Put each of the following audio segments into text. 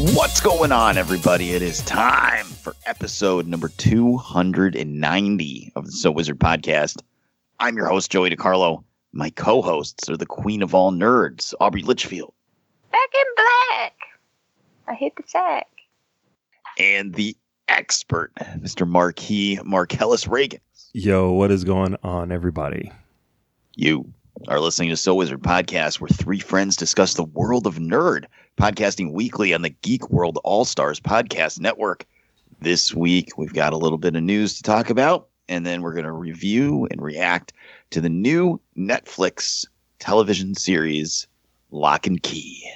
What's going on, everybody? It is time for episode number 290 of the So Wizard podcast. I'm your host, Joey DiCarlo. My co hosts are the queen of all nerds, Aubrey Litchfield, Back in black. I hit the sack. and the expert, Mr. Marquis Marcellus Reagan. Yo, what is going on, everybody? You are listening to So Wizard Podcast, where three friends discuss the world of nerd, podcasting weekly on the Geek World All Stars Podcast Network. This week, we've got a little bit of news to talk about, and then we're going to review and react to the new Netflix television series, Locke and Key.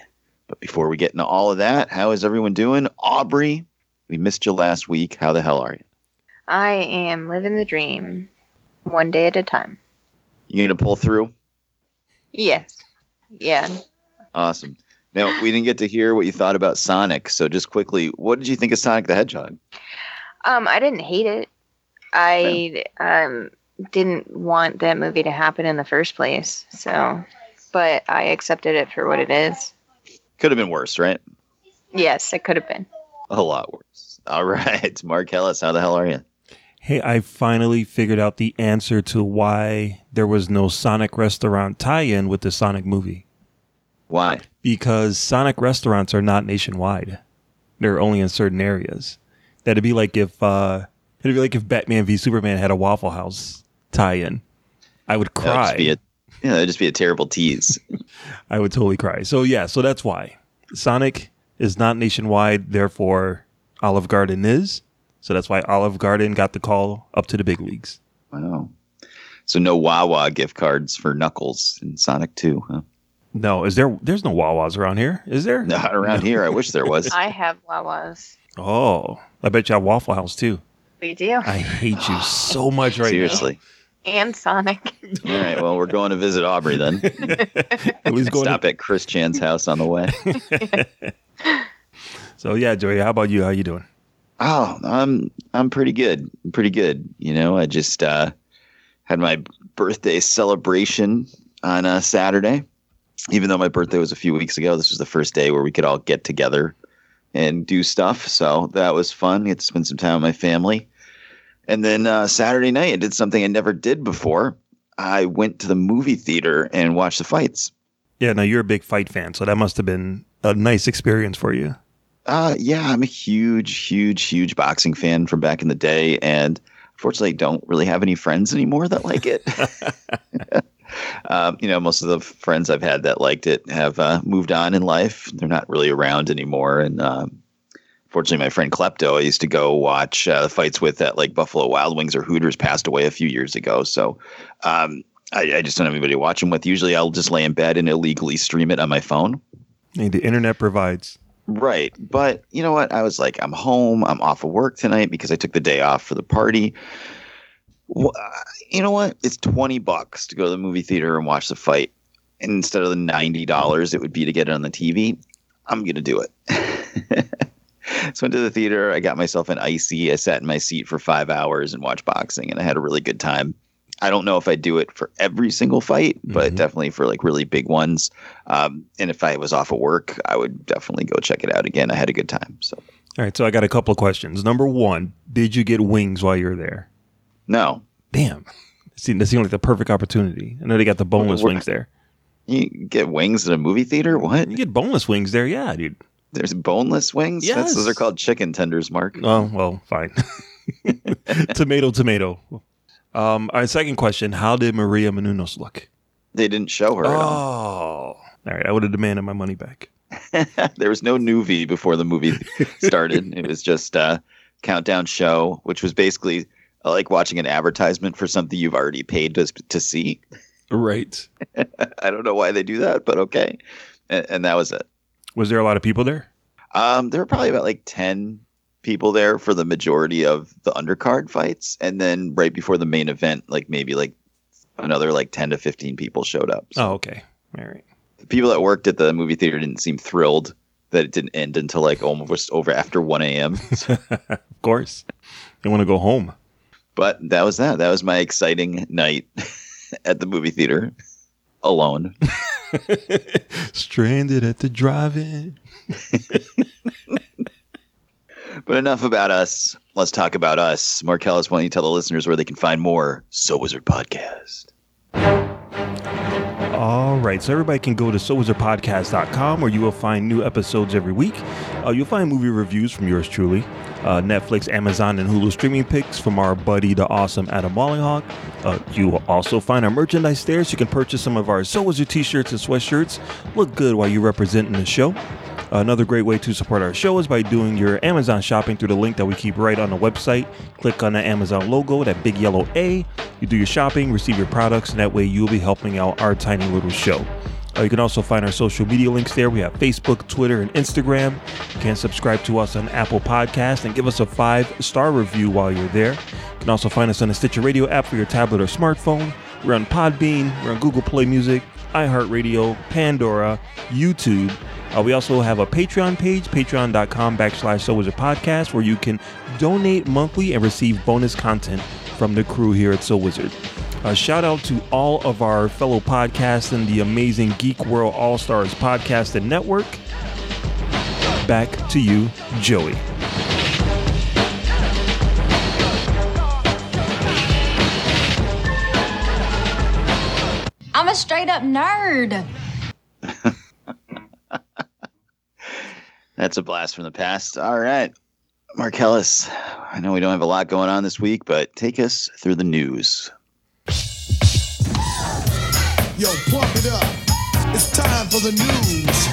But before we get into all of that, how is everyone doing? Aubrey, we missed you last week. How the hell are you? I am living the dream, one day at a time. You going to pull through? Yes. Yeah. Awesome. Now, we didn't get to hear what you thought about Sonic. So, just quickly, what did you think of Sonic the Hedgehog? Um, I didn't hate it. I um didn't want that movie to happen in the first place. So, but I accepted it for what it is. Could have been worse, right? Yes, it could have been. A lot worse. All right. Marcellus, how the hell are you? Hey, I finally figured out the answer to why there was no Sonic restaurant tie in with the Sonic movie. Why? Because Sonic restaurants are not nationwide, they're only in certain areas. That'd be like if, uh, it'd be like if Batman v Superman had a Waffle House tie in. I would That cry. a, yeah, that'd just be a terrible tease. I would totally cry. So yeah, so that's why Sonic is not nationwide. Therefore, Olive Garden is. So that's why Olive Garden got the call up to the big leagues. wow. So, no Wawa gift cards for Knuckles in Sonic 2, huh? No, is there? There's no Wawas around here, is there? Not around here. I wish there was. I have Wawas. Oh, I bet you have Waffle House too. We do. I hate you so much right Seriously. And Sonic. All right. Well, we're going to visit Aubrey then. now. At least going. Stop at Chris Chan's house on the way. So yeah, Joey, how about you? How you doing? Oh, I'm I'm pretty good. I'm pretty good. You know, I just uh, had my birthday celebration on a Saturday. Even though my birthday was a few weeks ago, this was the first day where we could all get together and do stuff. So that was fun. Get to spend some time with my family. And then uh, Saturday night, I did something I never did before. I went to the movie theater and watched the fights. Yeah, now you're a big fight fan, so that must have been a nice experience for you. Uh, yeah, I'm a huge, huge, huge boxing fan from back in the day, and unfortunately, don't really have any friends anymore that like it. um, you know, most of the friends I've had that liked it have uh, moved on in life. They're not really around anymore, and um, fortunately, my friend Klepto, I used to go watch uh, the fights with at like Buffalo Wild Wings or Hooters, passed away a few years ago. So. Um, I, I just don't have anybody to watch them with. Usually, I'll just lay in bed and illegally stream it on my phone. Hey, the internet provides. Right. But you know what? I was like, I'm home. I'm off of work tonight because I took the day off for the party. You know what? It's 20 bucks to go to the movie theater and watch the fight. And instead of the $90 it would be to get it on the TV, I'm going to do it. so went to the theater. I got myself an icy. I sat in my seat for five hours and watched boxing, and I had a really good time. I don't know if I do it for every single fight, but Mhm. definitely for like really big ones. Um, and if I was off of work, I would definitely go check it out again. I had a good time. So All right, so I got a couple of questions. Number one, did you get wings while you were there? no, Damn, See, that seemed like the perfect opportunity. I know they got the boneless wings there. you get wings at a movie theater. What? You get boneless wings there, yeah, dude. There's boneless wings. That's, those are called chicken tenders, Mark. Oh well, fine. tomato, tomato. Um, our second question: How did Maria Menounos look? They didn't show her Oh, at all. all right. I would have demanded my money back. there was no newbie before the movie started. it was just a countdown show, which was basically like watching an advertisement for something you've already paid to to see. Right. I don't know why they do that, but okay. And, and that was it. Was there a lot of people there? Um, there were probably about like 10 people there for the majority of the undercard fights. And then right before the main event, like maybe like another like 10 to 15 people showed up. So Oh, okay. All right. the people that worked at the movie theater didn't seem thrilled that it didn't end until like almost over after 1 a.m. of course. They want to go home. But that was that. That was my exciting night at the movie theater alone. Stranded at the drive-in. But enough about us. Let's talk about us. Marcellus, why don't you tell the listeners where they can find more So Wizard Podcast? All right, so everybody can go to sowizardpodcast.com where you will find new episodes every week. Uh, you'll find movie reviews from yours truly, uh, Netflix, Amazon, and Hulu streaming picks from our buddy, the awesome Adam Wallinghawk. Uh, you will also find our merchandise there, so you can purchase some of our So Wizard t-shirts and sweatshirts. Look good while you're representing the show. Another great way to support our show is by doing your Amazon shopping through the link that we keep right on the website. Click on the Amazon logo, that big yellow A. You do your shopping, receive your products, and that way you'll be helping out our tiny little show. Uh, you can also find our social media links there. We have Facebook, Twitter, and Instagram. You can subscribe to us on Apple Podcast and give us a five star review while you're there. You can also find us on the Stitcher Radio app for your tablet or smartphone. We're on Podbean, we're on Google Play Music, iHeartRadio, Pandora, YouTube. Uh, we also have a Patreon page, patreon.com backslash so wizard podcast, where you can donate monthly and receive bonus content from the crew here at So Wizard. A shout out to all of our fellow podcasts in the amazing Geek World All Stars podcast and network. Back to you, Joey. Up nerd. That's a blast from the past. All right. Marcellus, I know we don't have a lot going on this week, but take us through the news. Yo, pump it up. It's time for the news.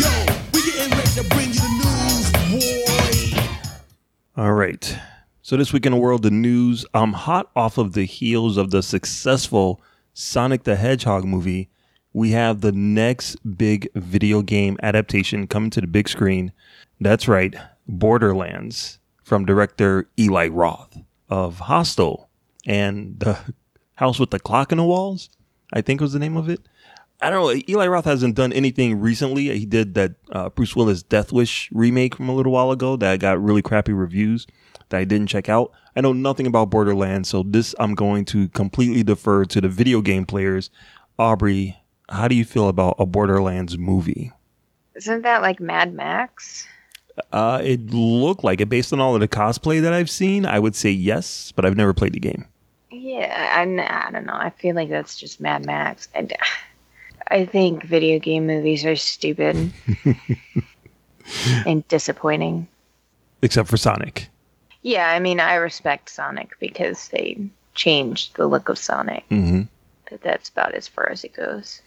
Yo, we getting ready to bring you the news, boy. All right. So this week in the world of news, I'm hot off of the heels of the successful Sonic the Hedgehog movie. We have the next big video game adaptation coming to the big screen. That's right, Borderlands from director Eli Roth of Hostel and the House with the Clock in the Walls, I think was the name of it. I don't know. Eli Roth hasn't done anything recently. He did that uh, Bruce Willis Death Wish remake from a little while ago that got really crappy reviews that I didn't check out. I know nothing about Borderlands, so this I'm going to completely defer to the video game players. Aubrey, how do you feel about a Borderlands movie? Isn't that like Mad Max? Uh, it looked like it based on all of the cosplay that I've seen. I would say yes, but I've never played the game. Yeah, I, I don't know. I feel like that's just Mad Max. I think video game movies are stupid and disappointing. Except for Sonic. Yeah, I mean, I respect Sonic because they changed the look of Sonic, hmm but that's about as far as it goes.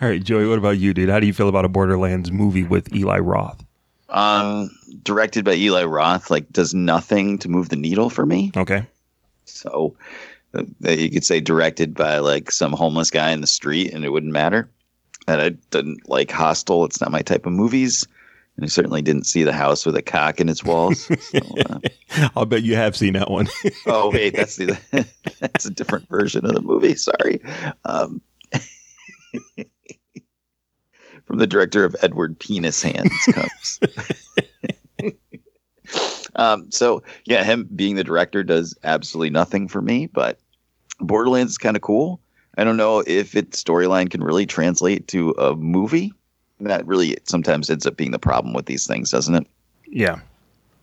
All right, Joey, what about you, dude? How do you feel about a Borderlands movie with Eli Roth? Um, directed by Eli Roth, like does nothing to move the needle for me. Okay. So uh, you could say directed by like some homeless guy in the street, and it wouldn't matter. And I didn't like Hostel. It's not my type of movies. And I certainly didn't see the house with a cock in its walls. So, uh, I'll bet you have seen that one. oh wait, that's the that's a different version of the movie. Sorry. Um, from the director of Edward Penis Hands comes. um, so yeah, him being the director does absolutely nothing for me, but Borderlands is kind of cool. I don't know if its storyline can really translate to a movie. That really sometimes ends up being the problem with these things, doesn't it? yeah.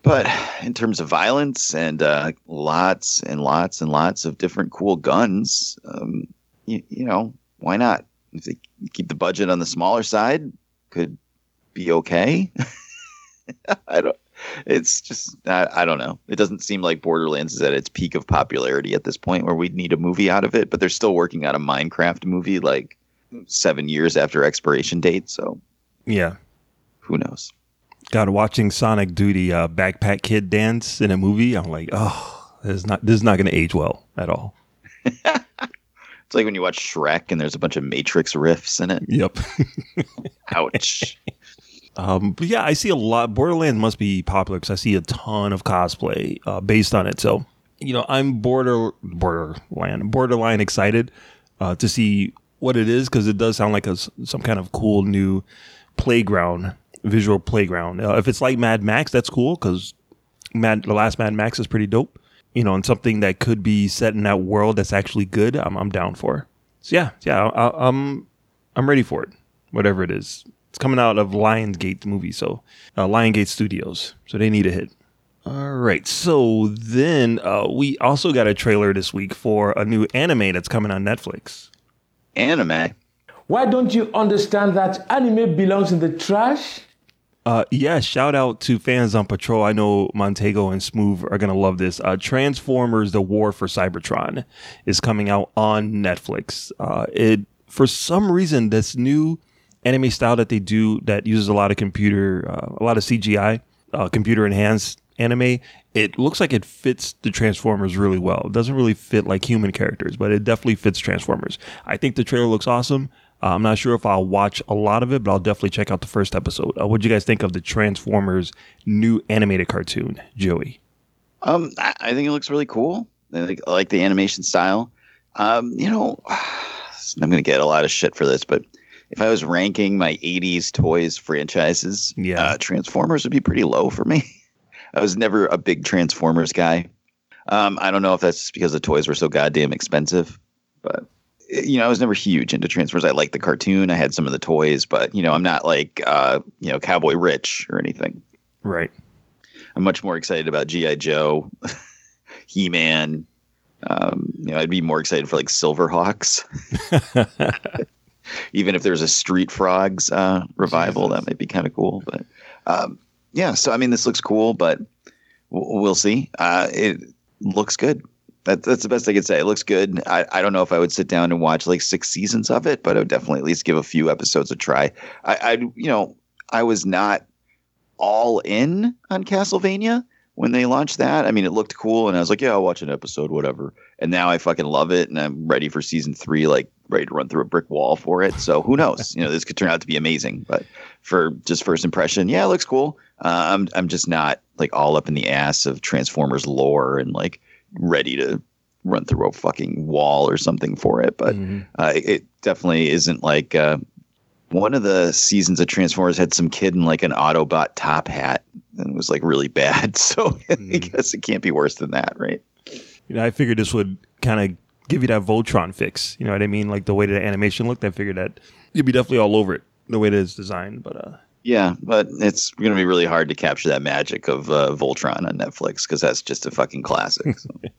But in terms of violence and uh, lots and lots and lots of different cool guns, um, you, you know, why not? If they keep the budget on the smaller side, could be okay. I don't. It's just I, I don't know. It doesn't seem like Borderlands is at its peak of popularity at this point, where we'd need a movie out of it. But they're still working on a Minecraft movie, like seven years after expiration date. So Yeah. who knows? God, watching Sonic do the uh, backpack kid dance in a movie, I'm like, oh, this is not this is not going to age well at all. It's like when you watch Shrek and there's a bunch of Matrix riffs in it. Yep. Ouch. Um, but yeah, I see a lot. Borderlands must be popular because I see a ton of cosplay uh, based on it. So you know, I'm border borderline borderline excited uh, to see what it is because it does sound like a some kind of cool new playground, visual playground. Uh, if it's like Mad Max, that's cool because Mad the last Mad Max is pretty dope. You know, and something that could be set in that world that's actually good. I'm I'm down for. So yeah, yeah, I, I'm I'm ready for it. Whatever it is, it's coming out of Lionsgate movie, so uh, Lionsgate Studios. So they need a hit. All right. So then uh, we also got a trailer this week for a new anime that's coming on Netflix. Anime. Why don't you understand that anime belongs in the trash? Uh, yeah, shout out to fans on Patrol. I know Montego and Smooth are gonna love this. Uh, Transformers: The War for Cybertron is coming out on Netflix. Uh, it for some reason this new anime style that they do that uses a lot of computer, uh, a lot of CGI, uh, computer enhanced anime. It looks like it fits the Transformers really well. It doesn't really fit like human characters, but it definitely fits Transformers. I think the trailer looks awesome. Uh, I'm not sure if I'll watch a lot of it, but I'll definitely check out the first episode. Uh, what do you guys think of the Transformers new animated cartoon, Joey? Um, I, think it looks really cool. I, like, I like the animation style. Um, you know, I'm gonna get a lot of shit for this, but if I was ranking my '80s toys franchises, Yeah. uh, Transformers would be pretty low for me. I was never a big Transformers guy. Um, I don't know if that's just because the toys were so goddamn expensive, but you know, I was never huge into Transformers. I liked the cartoon. I had some of the toys, but you know, I'm not like uh, you know, Cowboy Rich or anything. Right. I'm much more excited about GI Joe, He Man. Um, you know, I'd be more excited for like Silverhawks. Even if there's a Street Frogs uh, revival, that might be kind of cool. But um, yeah, so I mean, this looks cool, but we'll see. Uh, it looks good. That, that's the best I could say. It looks good. I, I don't know if I would sit down and watch like six seasons of it, but I would definitely at least give a few episodes a try. I, I you know, I was not all in on Castlevania when they launched that. I mean, it looked cool, and I was like, yeah, I'll watch an episode, whatever. And now I fucking love it, and I'm ready for season three, like ready to run through a brick wall for it. So who knows? you know, this could turn out to be amazing. But for just first impression, yeah, it looks cool. Uh, I'm I'm just not like all up in the ass of Transformers lore and like ready to run through a fucking wall or something for it. But uh, it definitely isn't like uh, one of the seasons of Transformers had some kid in like an Autobot top hat and it was like really bad. So I guess it can't be worse than that, right? You know, I figured this would kind of give you that Voltron fix. You know what I mean? Like the way the animation looked, I figured that you'd be definitely all over it the way that it is designed. But uh, Yeah, but it's going to be really hard to capture that magic of uh, Voltron on Netflix because that's just a fucking classic. So. all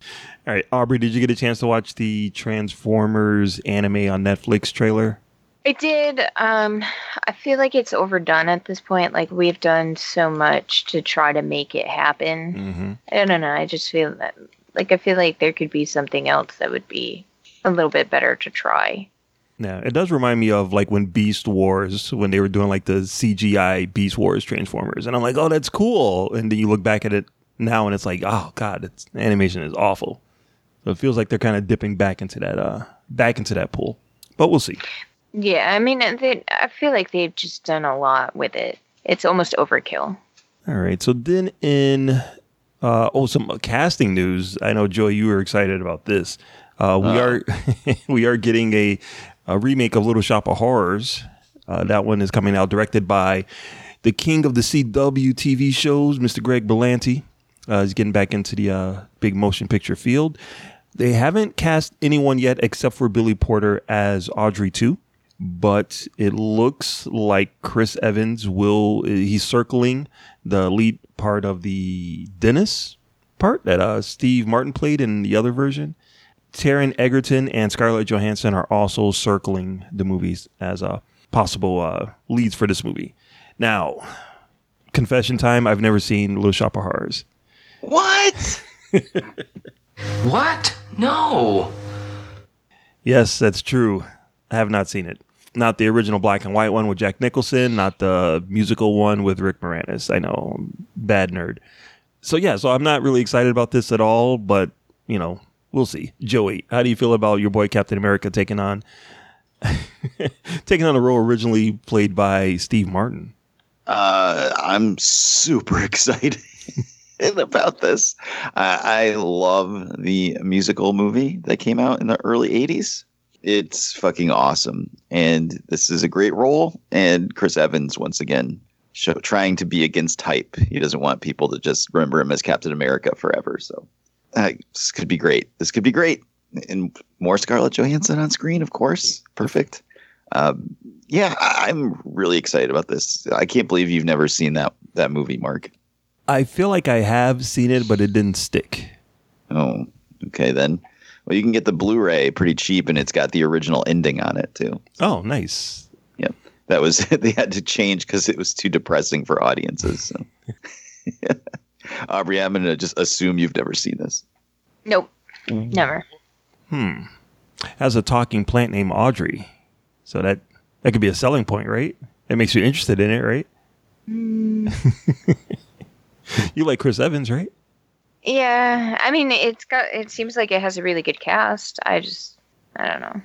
right, Aubrey, did you get a chance to watch the Transformers anime on Netflix trailer? I did. Um, I feel like it's overdone at this point. Like we've done so much to try to make it happen. Mm-hmm. I don't know. I just feel that, like, I feel like there could be something else that would be a little bit better to try. Yeah, it does remind me of like when Beast Wars, when they were doing like the CGI Beast Wars Transformers, and I'm like, oh, that's cool. And then you look back at it now, and it's like, oh god, it's animation is awful. So it feels like they're kind of dipping back into that, uh, back into that pool. But we'll see. Yeah, I mean, they, I feel like they've just done a lot with it. It's almost overkill. All right. So then in uh, oh some casting news. I know Joy, you were excited about this. Uh, we are we are getting a, a remake of Little Shop of Horrors. Uh, that one is coming out, directed by the king of the CW TV shows, Mr. Greg Berlanti. Uh, he's getting back into the uh, big motion picture field. They haven't cast anyone yet except for Billy Porter as Audrey 2 but it looks like Chris Evans will he's circling the lead part of the Dennis part that uh, Steve Martin played in the other version. Taron Egerton and Scarlett Johansson are also circling the movies as uh, possible uh, leads for this movie. Now, confession time: I've never seen Little Shop of Horrors. What? What? No. Yes, that's true. I have not seen it. Not the original black and white one with Jack Nicholson, not the musical one with Rick Moranis. I know, bad nerd. So yeah, so I'm not really excited about this at all, but you know, we'll see. Joey, how do you feel about your boy Captain America taking on taking on a role originally played by Steve Martin? Uh, I'm super excited about this. I, I love the musical movie that came out in the early 80s. It's fucking awesome. And this is a great role. And Chris Evans, once again, show, trying to be against type. He doesn't want people to just remember him as Captain America forever. So uh, this could be great. This could be great. And more Scarlett Johansson on screen, of course. Perfect. Um, yeah, I'm really excited about this. I can't believe you've never seen that that movie, Mark. I feel like I have seen it, but it didn't stick. Oh, okay then. Well, you can get the Blu-ray pretty cheap, and it's got the original ending on it too. Oh, nice. Yep, that was they had to change because it was too depressing for audiences. So. Aubrey, I'm gonna just assume you've never seen this. Nope. Never. Hmm. Has a talking plant named Audrey. So that that could be a selling point, right? It makes you interested in it, right? you like Chris Evans, right? Yeah, I mean, it's got. It seems like it has a really good cast. I just, I don't know.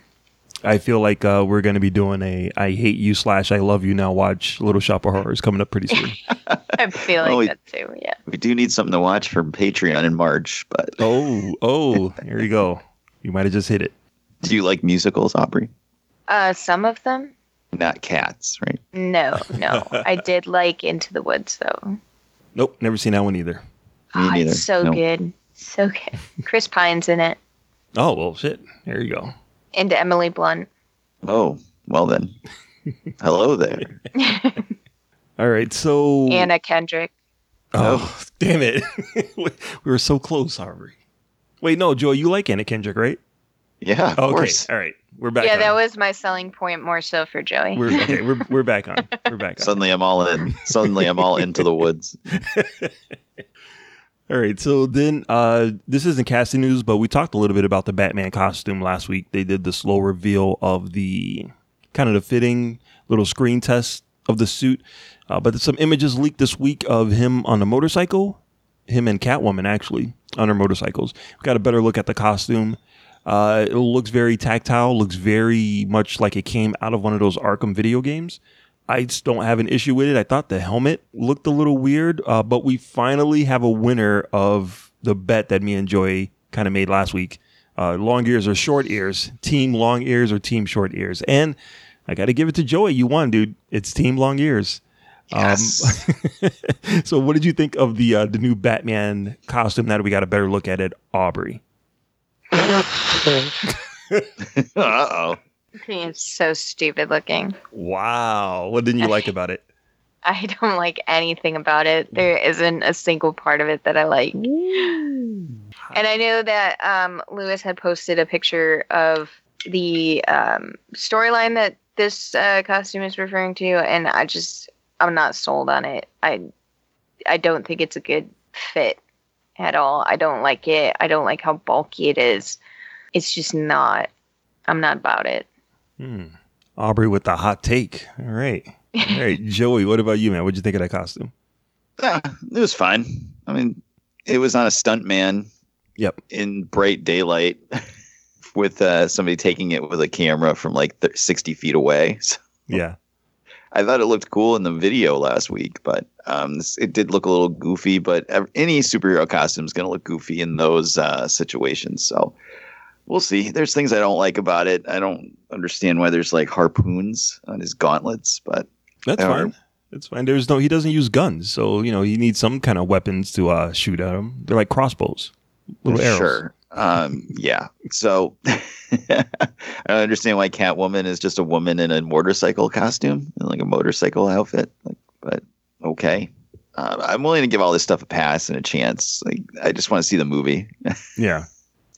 I feel like uh, we're going to be doing a I hate you slash I love you now watch Little Shop of Horrors coming up pretty soon. I'm feeling Oh, we- that too. Yeah. We do need something to watch for Patreon in March, but oh, oh, here you go. You might have just hit it. do you like musicals, Aubrey? Uh, some of them. Not cats, right? No, no. I did like Into the Woods though. Nope, never seen that one either. Me Ah, neither. it's so No. good, so good. Chris Pine's in it, Oh well, shit. There you go. And Emily Blunt. Oh, well then. Hello there. All right, so Anna Kendrick. oh, oh. damn it, we were so close, Harvey. Wait, no, Joy, you like Anna Kendrick, right? Yeah, of okay, course. all right, we're back. yeah, on. that was my selling point more so for Joey. We're okay. We're we're back on. We're back on. Suddenly I'm all in. Suddenly I'm all into the woods. All right, so then uh, this isn't casting news, but we talked a little bit about the Batman costume last week. They did the slow reveal of the kind of the fitting little screen test of the suit, uh, but some images leaked this week of him on a motorcycle, him and Catwoman actually on their motorcycles. We got a better look at the costume. Uh, it looks very tactile, looks very much like it came out of one of those Arkham video games. I just don't have an issue with it. I thought the helmet looked a little weird, uh, but we finally have a winner of the bet that me and Joy kind of made last week. Uh, long ears or short ears, team long ears or team short ears. And I got to give it to Joey. You won, dude. It's team long ears. Yes. Um, so, what did you think of the uh, the new Batman costume? That we got a better look at it, Aubrey. uh oh. It's so stupid looking. Wow, what didn't you like about it? I don't like anything about it. There isn't a single part of it that I like. And I know that um, Lewis had posted a picture of the um, storyline that this uh, costume is referring to, and I just I'm not sold on it. I I don't think it's a good fit at all. I don't like it. I don't like how bulky it is. It's just not. I'm not about it. Hmm. Aubrey with the hot take. All right. All right. Joey, what about you, man? What'd you think of that costume? Ah, it was fine. I mean, it was on a stunt man Yep. in bright daylight with uh, somebody taking it with a camera from like th- 60 feet away. So Yeah. I thought it looked cool in the video last week, but um, this, it did look a little goofy. But any superhero costume is going to look goofy in those uh, situations. So we'll see. There's things I don't like about it. I don't understand why there's like harpoons on his gauntlets, but That's fine. That's fine. There's no he doesn't use guns, so you know, he needs some kind of weapons to uh shoot at him. They're like crossbows. Little arrows. Sure. Um, yeah. So I don't understand why Catwoman is just a woman in a motorcycle costume, like a motorcycle outfit. Like, but okay. Uh, I'm willing to give all this stuff a pass and a chance. Like, I just want to see the movie. Yeah.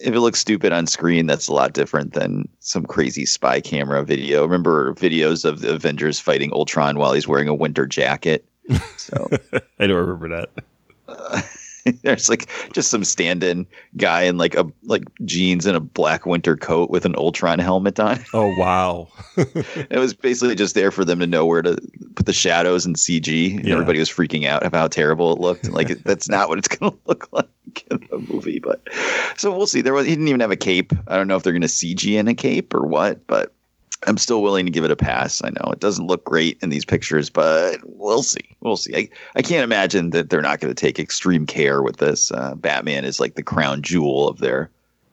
If it looks stupid on screen, that's a lot different than some crazy spy camera video. Remember videos of the Avengers fighting Ultron while he's wearing a winter jacket? So I don't remember that. Uh, There's like just some stand-in guy in like a like jeans and a black winter coat with an Ultron helmet on. Oh wow! it was basically just there for them to know where to put the shadows and CG. And Yeah. Everybody was freaking out about how terrible it looked. Like that's not what it's going to look like in the movie. But so we'll see. There was he didn't even have a cape. I don't know if they're going to CG in a cape or what, but I'm still willing to give it a pass. I know it doesn't look great in these pictures, but we'll see. We'll see. I, I can't imagine that they're not going to take extreme care with this. Uh, Batman is like the crown jewel of their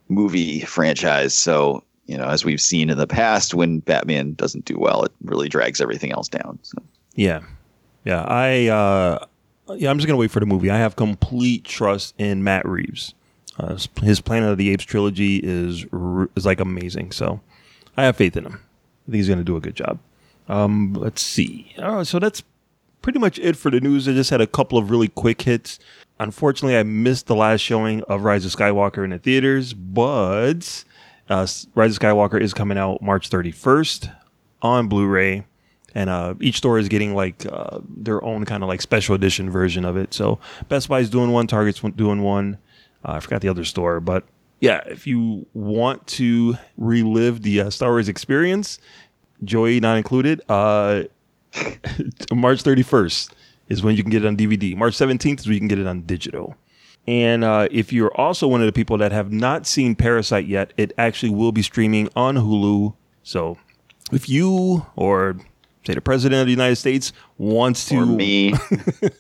movie franchise. So, you know, as we've seen in the past, when Batman doesn't do well, it really drags everything else down. So. Yeah, yeah. I uh, yeah. I'm just gonna wait for the movie. I have complete trust in Matt Reeves. Uh, his Planet of the Apes trilogy is is like amazing. So I have faith in him. I think he's gonna do a good job. Um, let's see. Oh, so that's pretty much it for the news. I just had a couple of really quick hits. Unfortunately, I missed the last showing of Rise of Skywalker in the theaters, but uh, Rise of Skywalker is coming out March 31st on Blu-ray, and uh, each store is getting like uh, their own kind of like special edition version of it. So Best Buy's doing one, Target's doing one. Uh, I forgot the other store, but yeah, if you want to relive the uh, Star Wars experience, Joy not included, uh, March 31st is when you can get it on DVD. March 17th is when you can get it on digital. And uh, if you're also one of the people that have not seen Parasite yet, it actually will be streaming on Hulu. So if you or say the president of the United States wants to Or me.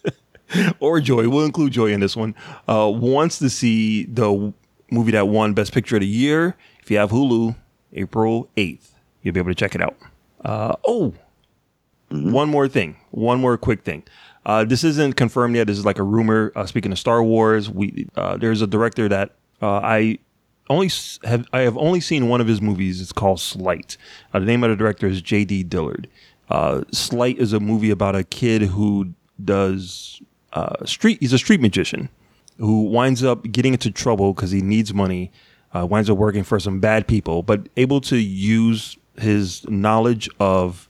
or Joy, we'll include Joy in this one, uh, wants to see the movie that won Best Picture of the Year, if you have Hulu, April 8th, you'll be able to check it out. Uh, oh, one more thing, one more quick thing. Uh, this isn't confirmed yet. This is like a rumor. Uh, speaking of Star Wars, we uh, there's a director that uh, I only have I have only seen one of his movies. It's called Sleight. Uh, the name of the director is J.D. Dillard. Sleight is a movie about a kid who does street. He's a street magician who winds up getting into trouble because he needs money. Uh, winds up working for some bad people, but able to use his knowledge of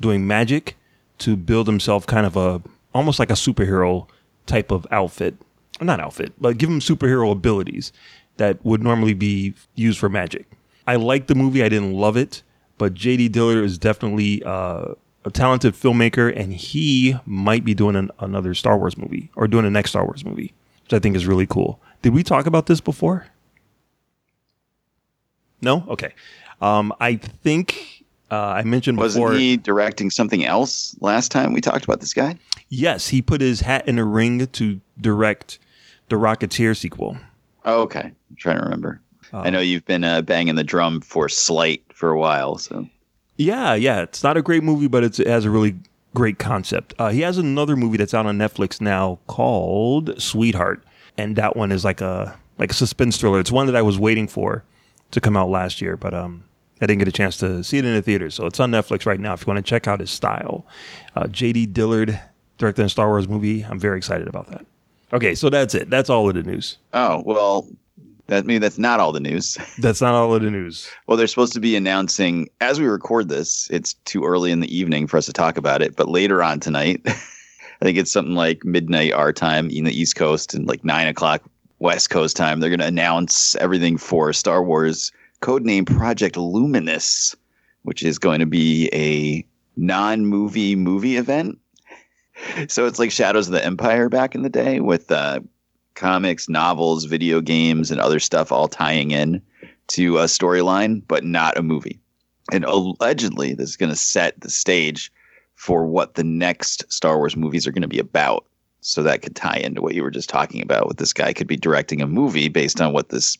doing magic to build himself kind of a almost like a superhero type of outfit. Not outfit, but give him superhero abilities that would normally be used for magic. I liked the movie. I didn't love it, but JD Dillard is definitely uh, a talented filmmaker, and he might be doing an, another Star Wars movie or doing the next Star Wars movie, which I think is really cool. Did we talk about this before? No. Okay. Um, I think uh, I mentioned Wasn't before. he directing something else last time we talked about this guy? Yes, he put his hat in the ring to direct the Rocketeer sequel. Oh, okay. I'm trying to remember. I know you've been uh, banging the drum for Sleight for a while, so Yeah, yeah. It's not a great movie, but it's, it has a really great concept. Uh, he has another movie that's out on Netflix now called Sweetheart, and that one is like a like a suspense thriller. It's one that I was waiting for to come out last year, but um, I didn't get a chance to see it in the theater. So it's on Netflix right now. If you want to check out his style, uh, J.D. Dillard directing a Star Wars movie. I'm very excited about that. Okay, so that's it. That's all of the news. Oh, well, that maybe that's not all the news. That's not all of the news. Well, they're supposed to be announcing as we record this. It's too early in the evening for us to talk about it, but later on tonight, I think it's something like midnight our time in the East Coast and like nine o'clock West Coast time. They're going to announce everything for Star Wars codename Project Luminous, which is going to be a non-movie movie event. So it's like Shadows of the Empire back in the day with uh, comics, novels, video games, and other stuff all tying in to a storyline, but not a movie. And allegedly, this is going to set the stage for what the next Star Wars movies are going to be about. So that could tie into what you were just talking about with this guy could be directing a movie based on what this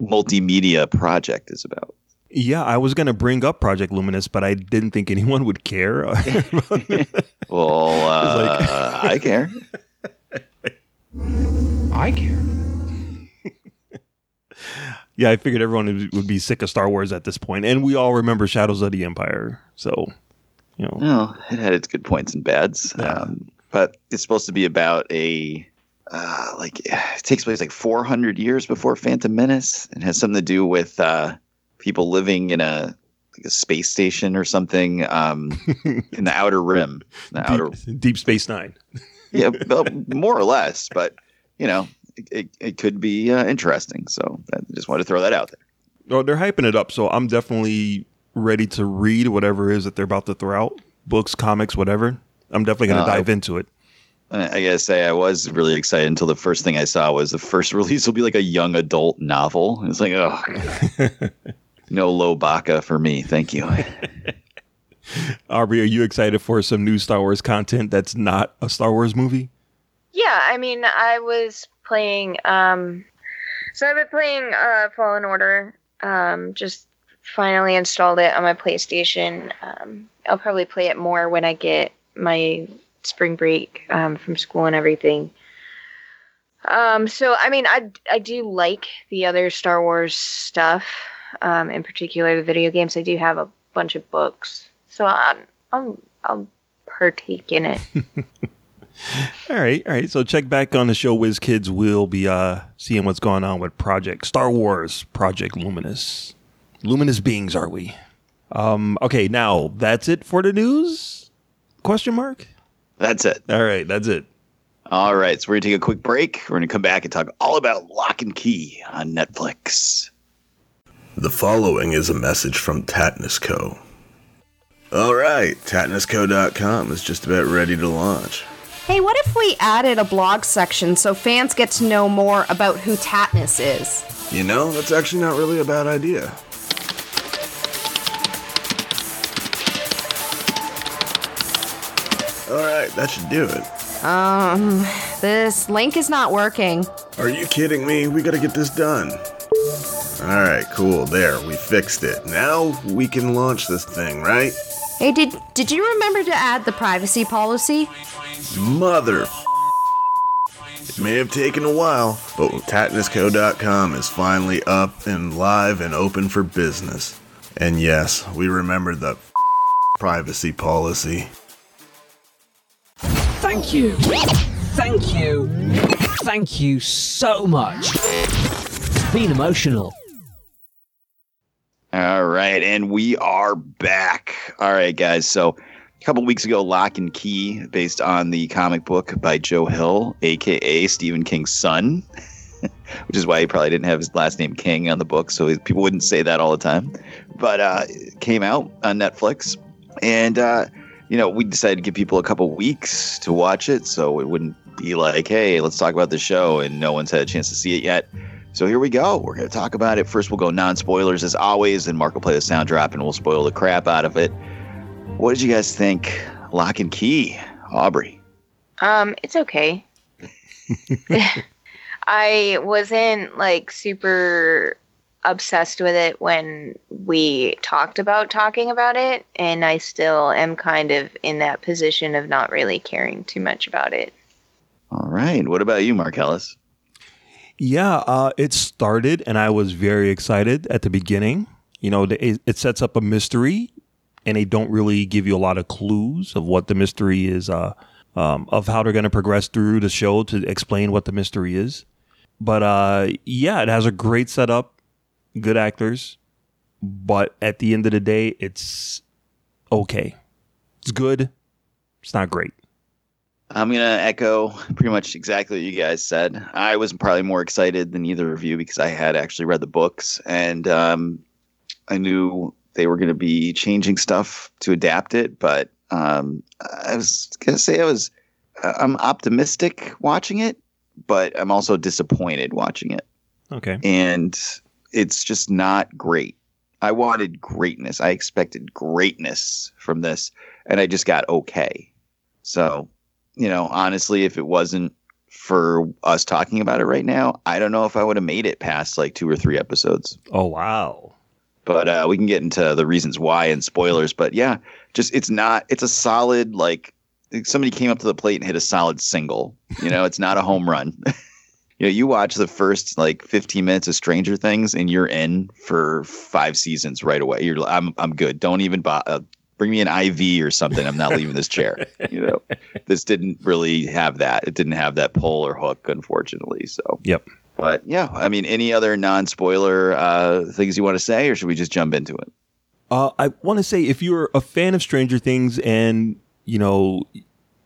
multimedia project is about. Yeah, I was going to bring up Project Luminous, but I didn't think anyone would care. Well, uh, I care. I care. yeah, I figured everyone would- would be sick of Star Wars at this point, and we all remember Shadows of the Empire. So, you know, Well, it had its good points and bads. Um, but it's supposed to be about a uh, like it takes place like 400 years before Phantom Menace and has something to do with uh, people living in a like a space station or something um, in the outer rim. The outer Deep, Deep Space Nine. Yeah, well, more or less. But you know, it, it could be uh, interesting. So I just wanted to throw that out there. Oh, they're hyping it up, so I'm definitely ready to read whatever it is that they're about to throw out. Books, comics, whatever. I'm definitely going to Uh, dive into it. I I gotta say, I was really excited until the first thing I saw was the first release will be like a young adult novel. It's like, oh, no low baka for me. Thank you. Aubrey, are you excited for some new Star Wars content that's not a Star Wars movie? Yeah, I mean, I was playing. Um, so I've been playing uh, Fallen Order. Um, just finally installed it on my PlayStation. Um, I'll probably play it more when I get my spring break um, from school and everything. Um, so I mean, I I do like the other Star Wars stuff. Um, in particular, the video games. I do have a bunch of books, so I'm, I'm I'll partake in it. All right, all right. So check back on the show. Wiz Kids We'll be uh, seeing what's going on with Project Star Wars, Project Luminous. Luminous beings, are we? Um, okay, now that's it for the news. Question mark. That's it. All right, that's it. All right, so we're gonna take a quick break. We're gonna come back and talk all about Locke and Key on Netflix. The following is a message from Tatnus Co. All right, tatnusco.com is just about ready to launch. Hey, what if we added a blog section so fans get to know more about who Tatnus is? You know, that's actually not really a bad idea. All right, that should do it. Um, this link is not working. Are you kidding me? We gotta get this done. All right, cool. There, we fixed it. Now we can launch this thing, right? Hey, did did you remember to add the privacy policy? Mother. It may have taken a while, but Tatnusco.com is finally up and live and open for business. And yes, we remember the privacy policy. Thank you. Thank you. Thank you so much. It's been emotional. All right, and we are back. All right, guys. So a couple weeks ago, Locke and Key, based on the comic book by Joe Hill, aka Stephen King's son, which is why he probably didn't have his last name King on the book, so people wouldn't say that all the time. But uh, came out on Netflix, and uh, you know we decided to give people a couple weeks to watch it, so it wouldn't be like, hey, let's talk about the show, and no one's had a chance to see it yet. So here we go. We're going to talk about it. First, we'll go non spoilers as always, and Mark will play the sound drop and we'll spoil the crap out of it. What did you guys think? Locke and Key, Aubrey. Um, it's okay. I wasn't like super obsessed with it when we talked about talking about it, and I still am kind of in that position of not really caring too much about it. All right. What about you, Marcellus? Yeah, uh, it started, and I was very excited at the beginning. You know, it sets up a mystery, and they don't really give you a lot of clues of what the mystery is, uh, um, of how they're going to progress through the show to explain what the mystery is. But uh, yeah, it has a great setup, good actors, but at the end of the day, it's okay. It's good. It's not great. I'm going to echo pretty much exactly what you guys said. I was probably more excited than either of you because I had actually read the books and um, I knew they were going to be changing stuff to adapt it. But um, I was going to say I was, I'm optimistic watching it, but I'm also disappointed watching it. Okay. And it's just not great. I wanted greatness. I expected greatness from this, and I just got okay. So, you know, honestly, if it wasn't for us talking about it right now, I don't know if I would have made it past like two or three episodes. Oh, wow. But uh, we can get into the reasons why and spoilers. But yeah, just it's not, it's a solid, like, somebody came up to the plate and hit a solid single. You know, it's not a home run. you know, you watch the first like 15 minutes of Stranger Things and you're in for five seasons right away. You're, I'm, I'm good. Don't even bo- uh, bring me an IV or something. I'm not leaving this chair. You know, this didn't really have that. It didn't have that pull or hook, unfortunately. So, yep. But yeah, I mean, any other non-spoiler uh, things you want to say, or should we just jump into it? Uh, I want to say if you're a fan of Stranger Things and you know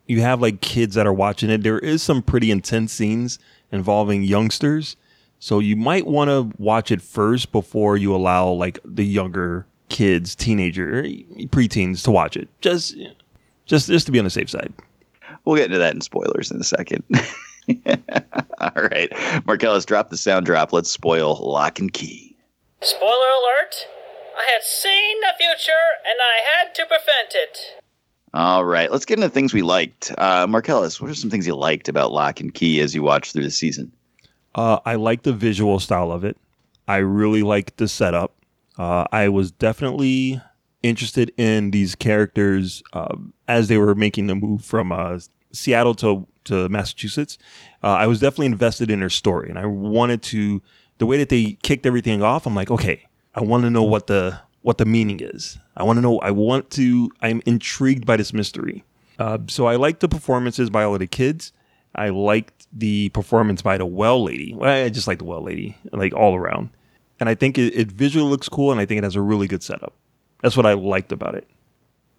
you have like kids that are watching it, there is some pretty intense scenes involving youngsters. So you might want to watch it first before you allow like the younger kids, teenager, preteens to watch it. Just, just, just to be on the safe side. We'll get into that in spoilers in a second. All right, Marcellus, drop the sound drop. Let's spoil Locke and Key. Spoiler alert! I had seen the future and I had to prevent it. All right, let's get into things we liked. Uh, Marcellus, what are some things you liked about Locke and Key as you watched through the season? Uh, I like the visual style of it. I really like the setup. Uh, I was definitely interested in these characters uh, as they were making the move from uh, Seattle to to Massachusetts. Uh, I was definitely invested in her story, and I wanted to the way that they kicked everything off. I'm like, okay, I want to know what the what the meaning is. I want to know. I want to. I'm intrigued by this mystery. Uh, so I liked the performances by all of the kids. I liked the performance by the well lady. Well, I just like the well lady, like all around. And I think it, it visually looks cool, and I think it has a really good setup. That's what I liked about it.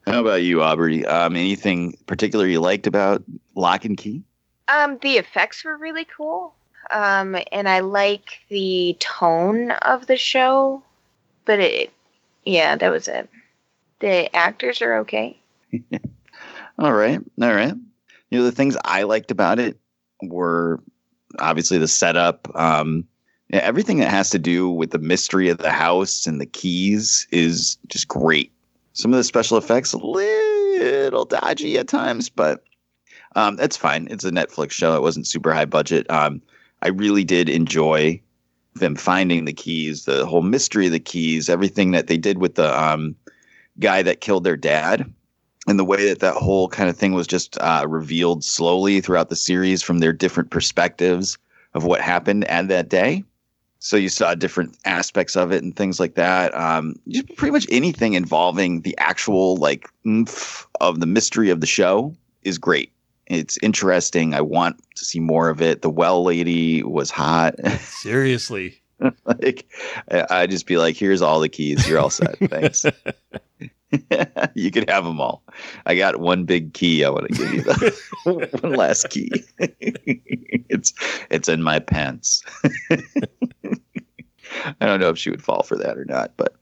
How about you, Aubrey? Um, anything particular you liked about Locke and Key? Um, the effects were really cool. Um, and I like the tone of the show, but it, yeah, that was it. The actors are okay. all right, all right. You know, the things I liked about it were obviously the setup. Um, everything that has to do with the mystery of the house and the keys is just great. Some of the special effects a little dodgy at times, but um, that's fine. It's a Netflix show. It wasn't super high budget. Um, I really did enjoy them finding the keys, the whole mystery of the keys, everything that they did with the um, guy that killed their dad, and the way that that whole kind of thing was just uh, revealed slowly throughout the series from their different perspectives of what happened at that day. So you saw different aspects of it and things like that. Um, just pretty much anything involving the actual like oomph of the mystery of the show is great. It's interesting. I want to see more of it. The well lady was hot. Seriously. like I just be like, here's all the keys. You're all set. Thanks. you can have them all. I got one big key. I want to give you the one last key. it's it's in my pants. I don't know if she would fall for that or not, but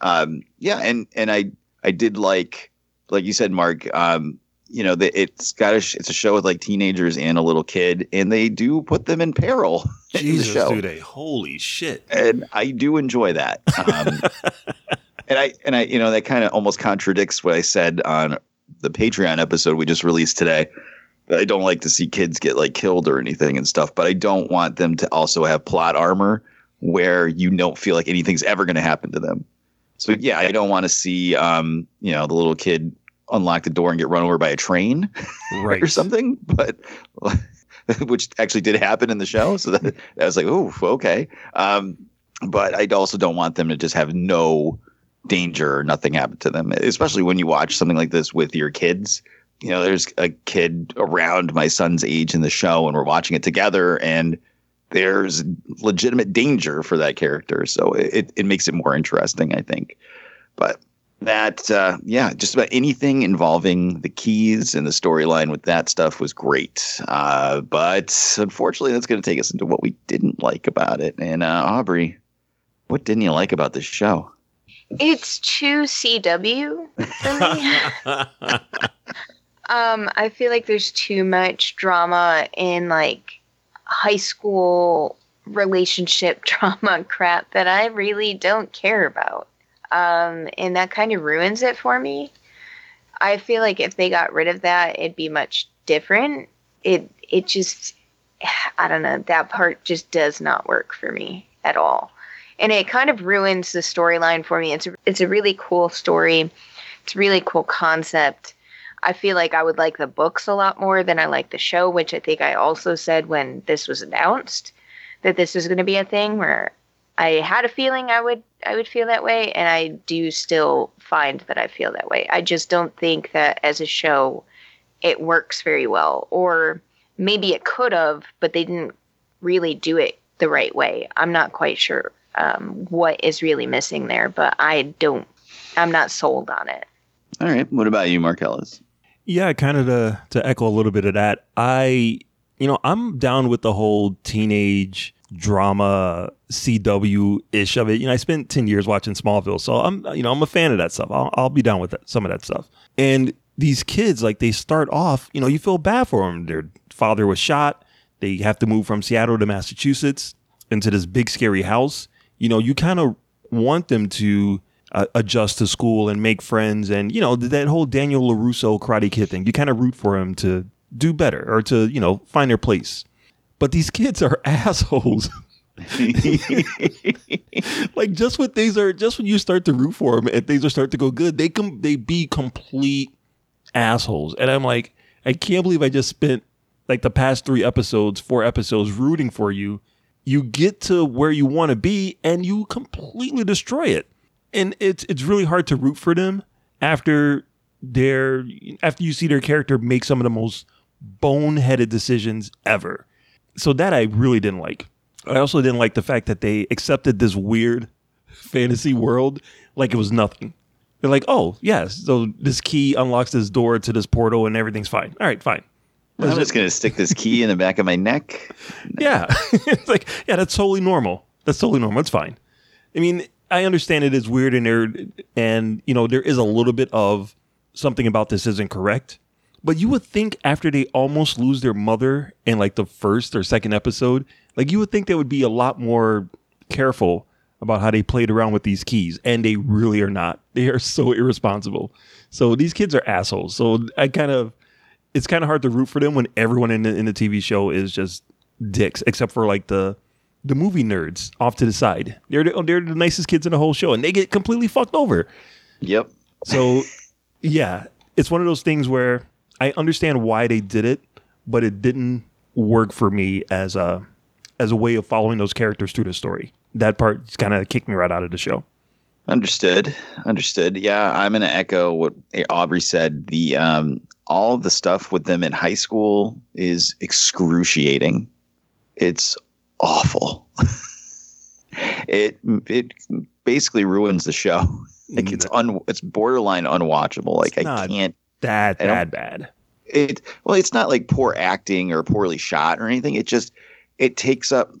um, yeah, and and I I did like like you said, Mark. Um, you know, the, it's got a it's a show with like teenagers and a little kid, and they do put them in peril. Jesus, in the show. they holy shit! And I do enjoy that. Um, and I and I you know that kind of almost contradicts what I said on the Patreon episode we just released today. I don't like to see kids get like killed or anything and stuff, but I don't want them to also have plot armor where you don't feel like anything's ever going to happen to them. So yeah, I don't want to see um, you know, the little kid unlock the door and get run over by a train right. or something, but which actually did happen in the show. So that, I was like, oh, okay. Um, but I also don't want them to just have no danger or nothing happened to them, especially when you watch something like this with your kids. You know, there's a kid around my son's age in the show, and we're watching it together, and there's legitimate danger for that character. So it, it makes it more interesting, I think. But that, uh, yeah, just about anything involving the keys and the storyline with that stuff was great. Uh, but unfortunately, that's going to take us into what we didn't like about it. And uh, Aubrey, what didn't you like about this show? It's too CW for me. um, I feel like there's too much drama in like high school relationship drama crap that I really don't care about. Um, and that kind of ruins it for me. I feel like if they got rid of that, it'd be much different. It it just I don't know, that part just does not work for me at all. And it kind of ruins the storyline for me. It's a, it's a really cool story. It's a really cool concept. I feel like I would like the books a lot more than I like the show, which I think I also said when this was announced that this was going to be a thing where I had a feeling I would I would feel that way and I do still find that I feel that way. I just don't think that as a show it works very well or maybe it could have but they didn't really do it the right way. I'm not quite sure um, what is really missing there, but I don't I'm not sold on it. All right. What about you, Marcellus? Yeah, kind of to to echo a little bit of that. I you know, I'm down with the whole teenage drama CW ish of it. You know, I spent 10 years watching Smallville, so I'm, you know, I'm a fan of that stuff. I'll, I'll be down with that, some of that stuff. And these kids, like, they start off, you know, you feel bad for them. Their father was shot. They have to move from Seattle to Massachusetts into this big, scary house. You know, you kind of want them to uh, adjust to school and make friends. And, you know, that whole Daniel LaRusso Karate Kid thing, you kind of root for him to do better or to, you know, find their place. But these kids are assholes. like just when things are just when you start to root for them and things are start to go good, they can they be complete assholes. And I'm like, I can't believe I just spent like the past three episodes, four episodes rooting for you. You get to where you want to be and you completely destroy it. And it's it's really hard to root for them after their after you see their character make some of the most boneheaded decisions ever. So that I really didn't like. I also didn't like the fact that they accepted this weird fantasy world like it was nothing. They're like, oh, yes, so this key unlocks this door to this portal and everything's fine. All right, fine. I'm just going to stick this key in the back of my neck. Yeah. it's like, yeah, that's totally normal. That's totally normal. It's fine. I mean, I understand it is weird and there, and, you know, there is a little bit of something about this isn't correct. But you would think after they almost lose their mother in like the first or second episode, like you would think they would be a lot more careful about how they played around with these keys, and they really are not. They are so irresponsible. So these kids are assholes. So I kind of, it's kind of hard to root for them when everyone in the, in the TV show is just dicks, except for like the the movie nerds off to the side. They're the, they're the nicest kids in the whole show, and they get completely fucked over. Yep. So yeah, it's one of those things where I understand why they did it, but it didn't work for me as a as a way of following those characters through the story. That part kind of kicked me right out of the show. Understood. Understood. Yeah, I'm going to echo what Aubrey said. The um, all the stuff with them in high school is excruciating. It's awful. it it basically ruins the show. Like it's mm. un it's borderline unwatchable. Like It's I can't That I bad bad. it well it's not like poor acting or poorly shot or anything it just it takes up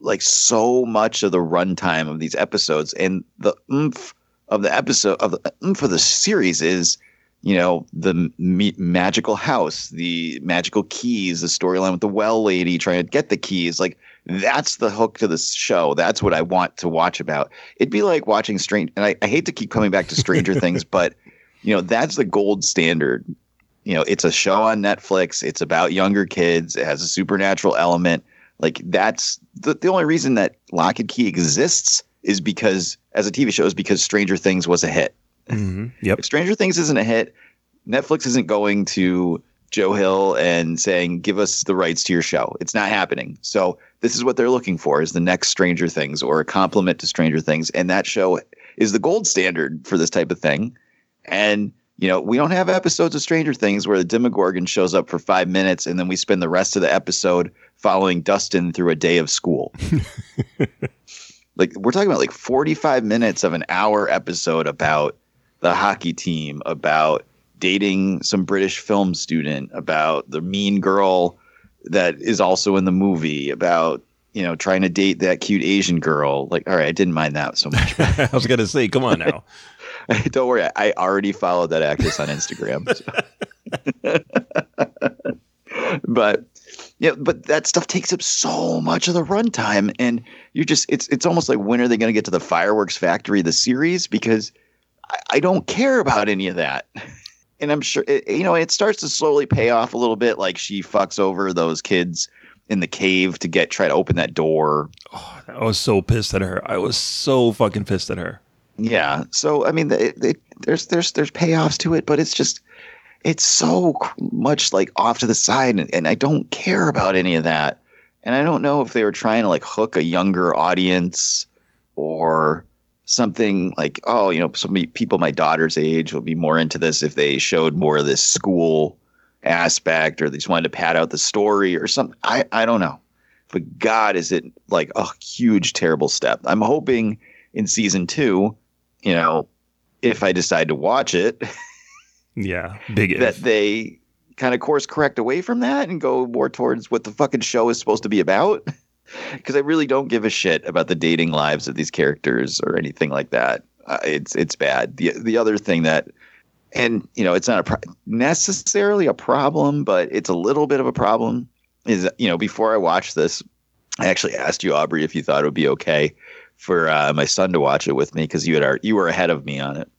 like so much of the runtime of these episodes and the oomph of the episode of the oomph of the series is you know the me- magical house the magical keys the storyline with the well lady trying to get the keys like that's the hook to the show. That's what i want to watch about. It'd be like watching strange and I, I hate to keep coming back to stranger things but you know that's the gold standard. You know it's a show on netflix. It's about younger kids. It has a supernatural element. Like that's the, the only reason that Locke and Key exists is because as a tv show is because stranger things was a hit Mm-hmm. Yep. if stranger things isn't a hit netflix isn't going to joe hill and saying give us the rights to your show it's not happening so this is what they're looking for is the next stranger things or a complement to stranger things and that show is the gold standard for this type of thing and you know, we don't have episodes of Stranger Things where the Demogorgon shows up for five minutes and then we spend the rest of the episode following Dustin through a day of school. like we're talking about like 45 minutes of an hour episode about the hockey team, about dating some British film student, about the mean girl that is also in the movie, about you know trying to date that cute Asian girl. Like, all right, I didn't mind that so much. I was gonna say, come on now. Don't worry, I already followed that actress on Instagram. but yeah, but that stuff takes up so much of the runtime, and you're just it's it's almost like when are they going to get to the fireworks factory, the series? Because I, I don't care about any of that. And I'm sure it, you know it starts to slowly pay off a little bit. Like she fucks over those kids in the cave to get try to open that door. Oh, I was so pissed at her. I was so fucking pissed at her. Yeah. So I mean, it, it, there's there's there's payoffs to it, but it's just it's so much like off to the side, and, and I don't care about any of that. And I don't know if they were trying to like hook a younger audience or something like, oh, you know, some pe- people my daughter's age will be more into this if they showed more of this school aspect, or they just wanted to pad out the story or something. I I don't know. But God, is it like a huge terrible step? I'm hoping in season two, you know, if I decide to watch it, Yeah, big if. that they kind of course correct away from that and go more towards what the fucking show is supposed to be about. Because I really don't give a shit about the dating lives of these characters or anything like that. Uh, it's it's bad. The the other thing that, and you know, it's not a pro- necessarily a problem, but it's a little bit of a problem. Is you know, before I watched this, I actually asked you, Aubrey, if you thought it would be okay for uh, my son to watch it with me because you had our, you were ahead of me on it.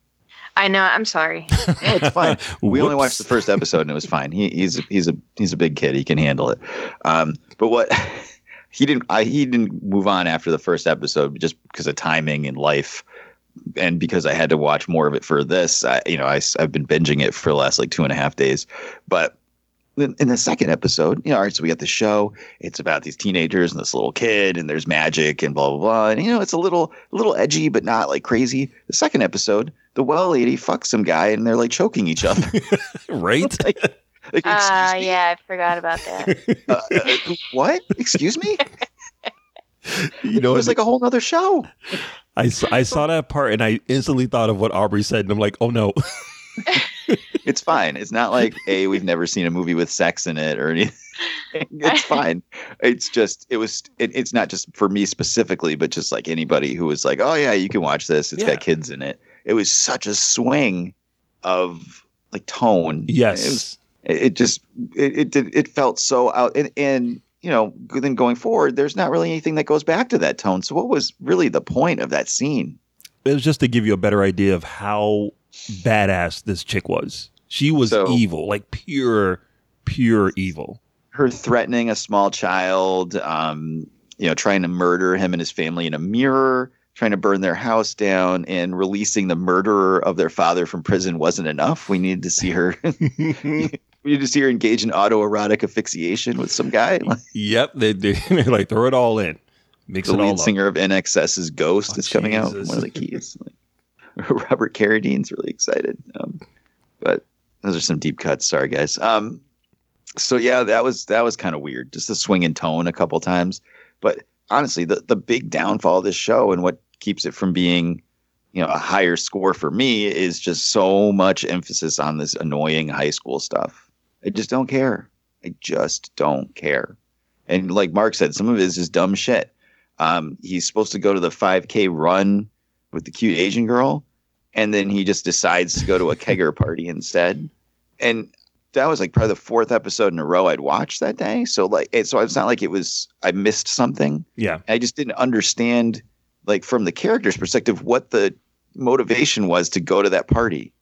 I know. I'm sorry. it's fine. we only watched the first episode and it was fine. He, he's he's a he's a big kid. He can handle it. Um, but what he didn't I, he didn't move on after the first episode just because of timing and life, and because I had to watch more of it for this. I, you know, I, I've been binging it for the last like two and a half days, but. In in the second episode, you know, all right, so we got the show. It's about these teenagers and this little kid, and there's magic and blah blah blah. And you know, it's a little a little edgy, but not like crazy. The second episode, the well lady fucks some guy, and they're like choking each other. right? like, like, Uh, yeah, I forgot about that. uh, uh, what? Excuse me? You know, it was like a whole other show. I, I saw that part and I instantly thought of what Aubrey said, and I'm like, oh no. It's fine. It's not like a we've never seen a movie with sex in it or anything. It's fine. It's just it was. It, it's not just for me specifically, but just like anybody who was like, oh yeah, you can watch this. It's Yeah. got kids in it. It was such a swing of like tone. Yes. It was. It, just it it did it felt so out and and you know then going forward, there's not really anything that goes back to that tone. So what was really the point of that scene? It was just to give you a better idea of how badass this chick was. She was So- evil, like pure, pure evil. her threatening a small child, um, you know, trying to murder him and his family in a mirror, trying to burn their house down, and releasing the murderer of their father from prison wasn't enough. We needed to see her. to see her engage in autoerotic asphyxiation with some guy. Yep, they they like throw it all in, mix the lead up. singer of INXS's Ghost is coming out. One of the keys. Like, Robert Carradine's really excited. Um, but those are some deep cuts. Sorry, guys. Um, so yeah, that was that was kind of weird. Just the swing in tone a couple times. But honestly, the the big downfall of this show and what keeps it from being, you know, a higher score for me is just so much emphasis on this annoying high school stuff. I just don't care. I just don't care. And like Mark said, some of it is just dumb shit. Um, he's supposed to go to the 5K run with the cute Asian girl, and then he just decides to go to a kegger party instead. And that was like probably the fourth episode in a row I'd watched that day. So like, it, so it's not like it was I missed something. Yeah. I just didn't understand, like from the character's perspective, what the motivation was to go to that party,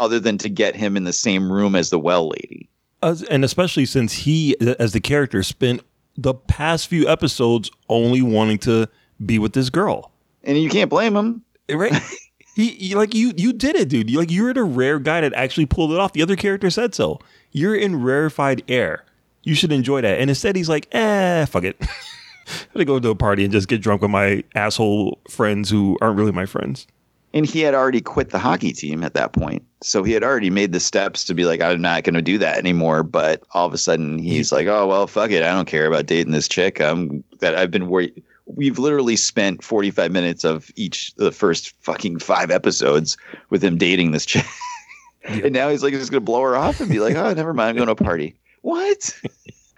other than to get him in the same room as the well lady. As- and especially since he, as the character, spent the past few episodes only wanting to be with this girl. And you can't blame him, right? he, he- like you, you did it, dude. You, like you're the rare guy that actually pulled it off. The other character said so. You're in rarefied air. You should enjoy that. And instead, he's like, eh, fuck it. I'm gonna go to a party and just get drunk with my asshole friends who aren't really my friends. And he had already quit the hockey team at that point. So he had already made the steps to be like, I'm not going to do that anymore. But all of a sudden he's like, oh, well, fuck it. I don't care about dating this chick. I'm that I've been worried. We've literally spent 45 minutes of each, the first fucking five episodes with him dating this chick. and now he's like, just going to blow her off and be like, oh, never mind. I'm going to a party. What?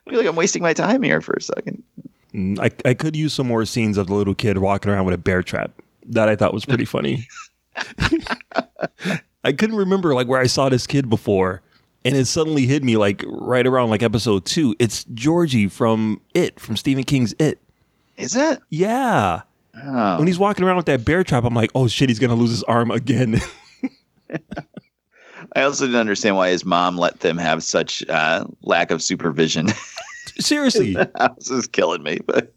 I feel like I'm wasting my time here for a second. Mm, I, I could use some more scenes of the little kid walking around with a bear trap. That I thought was pretty funny. I couldn't remember like where I saw this kid before, and it suddenly hit me like right around like episode two. It's Georgie from It, from Stephen King's It. Is it? Yeah. Oh. When he's walking around with that bear trap, I'm like, oh shit, he's gonna lose his arm again. I also didn't understand why his mom let them have such uh, lack of supervision. Seriously, this is killing me. But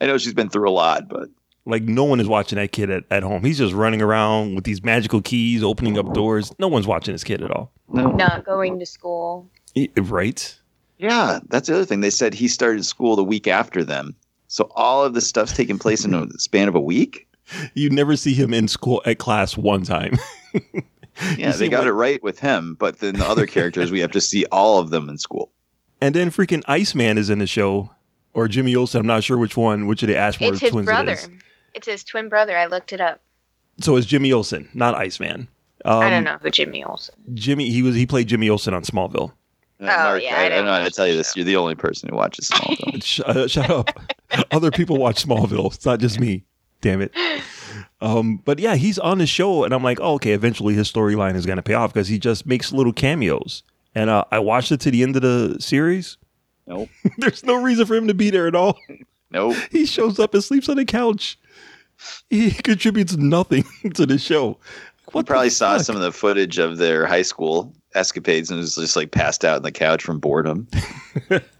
I know she's been through a lot. But like no one is watching that kid at, at home. He's just running around with these magical keys, opening up doors. No one's watching this kid at all. Not going to school. E- Right? yeah, that's the other thing. They said he started school the week after them. So all of this stuff's taking place in a span of a week. You never see him in school at class one time. Yeah, they got what- it right with him. But then the other characters, we have to see all of them in school. And then freaking Iceman is in the show, or Jimmy Olsen. I'm not sure which one, which of the Ashmore It's his twins brother. it is. It's his twin brother. I looked it up. So it's Jimmy Olsen, not Iceman. Um, I don't know who Jimmy Olsen. Jimmy, he was he played Jimmy Olsen on Smallville. Uh, Mark, yeah, I, I I don't don't know how to tell you this. You're the only person who watches Smallville. Sh- uh, shut up. Other people watch Smallville. It's not just me. Damn it. Um, but yeah, he's on the show, and I'm like, oh, okay, eventually his storyline is going to pay off because he just makes little cameos. And uh, I watched it to the end of the series. Nope. There's no reason for him to be there at all. Nope. He shows up and sleeps on the couch. He contributes nothing to the show. What probably saw some of the footage of their high school escapades and was just like passed out on the couch from boredom.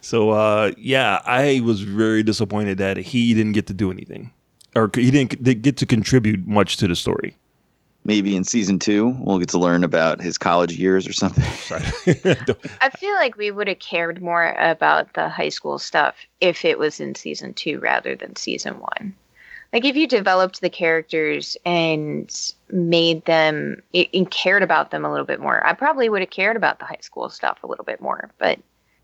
So uh, yeah, I was very disappointed that he didn't get to do anything, or he didn't didn't get to contribute much to the story. Maybe in season two, we'll get to learn about his college years or something. I feel like we would have cared more about the high school stuff if it was in season two rather than season one. Like if you developed the characters and made them and cared about them a little bit more, I probably would have cared about the high school stuff a little bit more. But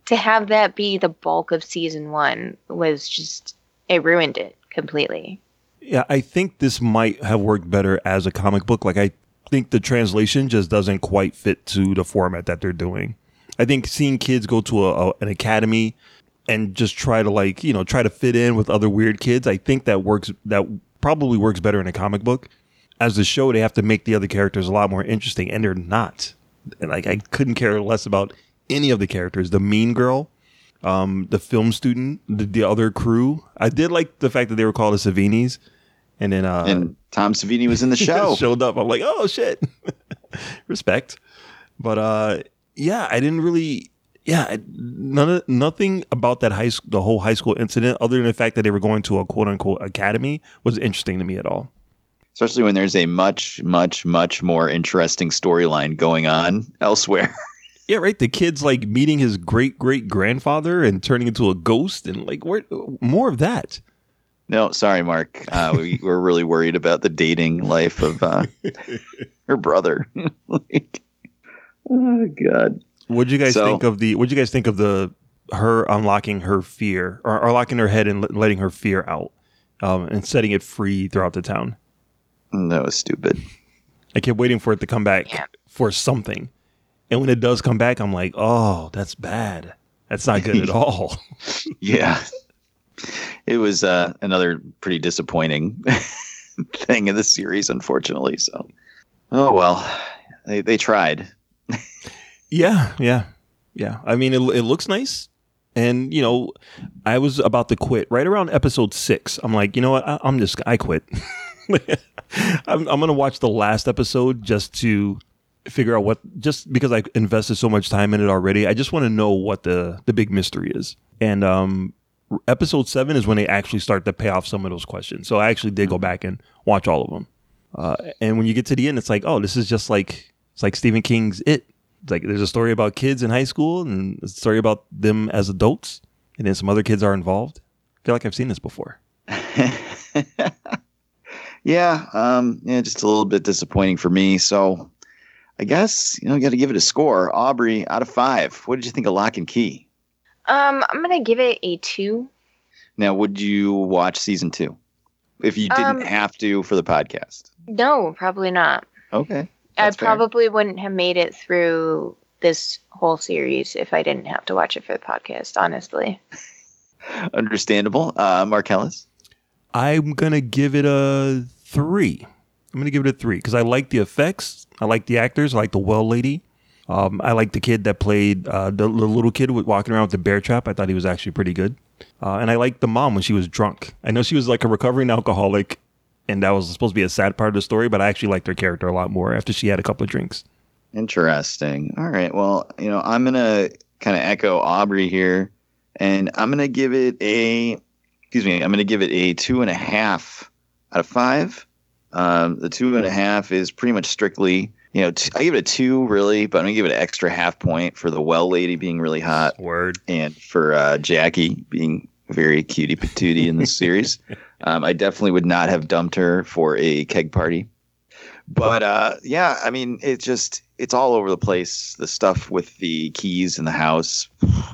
to have that be the bulk of season one was just it ruined it completely. Yeah, I think this might have worked better as a comic book. Like I think the translation just doesn't quite fit to the format that they're doing. I think seeing kids go to a, a, an academy and just try to like you know try to fit in with other weird kids. I think that works. That probably works better in a comic book. As the show, they have to make the other characters a lot more interesting, and they're not. And like I couldn't care less about any of the characters. The mean girl, um, the film student, the, the other crew. I did like the fact that they were called the Savinis, and then uh, and Tom Savini was in the show. showed up. I'm like, oh shit, respect. But uh, yeah, I didn't really. Yeah, none of nothing about that high the whole high school incident, other than the fact that they were going to a quote unquote academy, was interesting to me at all. Especially when there's a much, much, much more interesting storyline going on elsewhere. Yeah, right. The kid's like meeting his great great grandfather and turning into a ghost, and like, where more of that? No, sorry, Mark. Uh, we we're really worried about the dating life of uh, her brother. like, oh God. What'd you guys So- think of the? What'd you guys think of the her unlocking her fear or, or locking her head and let- letting her fear out, um, and setting it free throughout the town? That was stupid. I kept waiting for it to come back for something, and when it does come back, I'm like, oh, that's bad. That's not good at all. Yeah. It was uh, another pretty disappointing thing in the series, unfortunately. So, oh well, they they tried. Yeah, yeah, yeah. I mean, it, it looks nice, and you know, I was about to quit right around episode six. I'm like, you know what? I, I'm just I quit. I'm, I'm gonna watch the last episode just to figure out what. Just because I invested so much time in it already, I just want to know what the the big mystery is. And um, episode seven is when they actually start to pay off some of those questions. So I actually did go back and watch all of them. Uh, and when you get to the end, it's like, oh, this is just like it's like Stephen King's It. It's like there's a story about kids in high school and a story about them as adults, and then some other kids are involved. I feel like I've seen this before. Yeah, um, yeah, just a little bit disappointing for me. So, I guess you know, you got to give it a score. Aubrey, out of five, what did you think of Locke and Key? Um, I'm gonna give it a two. Now, would you watch season two if you didn't Um, have to for the podcast? No, probably not. Okay, I that's fair. probably wouldn't have made it through this whole series if I didn't have to watch it for the podcast, honestly. understandable. Uh, Ellis, I'm gonna give it a three. I'm gonna give it a three because I like the effects. I like the actors. I like the well lady. Um, I like the kid that played uh, the, the little kid with walking around with the bear trap. I thought he was actually pretty good. Uh, and I liked the mom when she was drunk. I know she was like a recovering alcoholic, and that was supposed to be a sad part of the story. But I actually liked her character a lot more after she had a couple of drinks. interesting. All right, well, you know, I'm gonna kind of echo Aubrey here, and I'm gonna give it a, excuse me, I'm gonna give it a two and a half out of five. Um, the two and a half is pretty much strictly, you know, t- I give it a two really, but I'm gonna give it an extra half point for the well lady being really hot. Word. And for uh, Jackie being very cutie patootie in this series. Um, I definitely would not have dumped her for a keg party. But uh, yeah, I mean, it's just it's all over the place. The stuff with the keys in the house,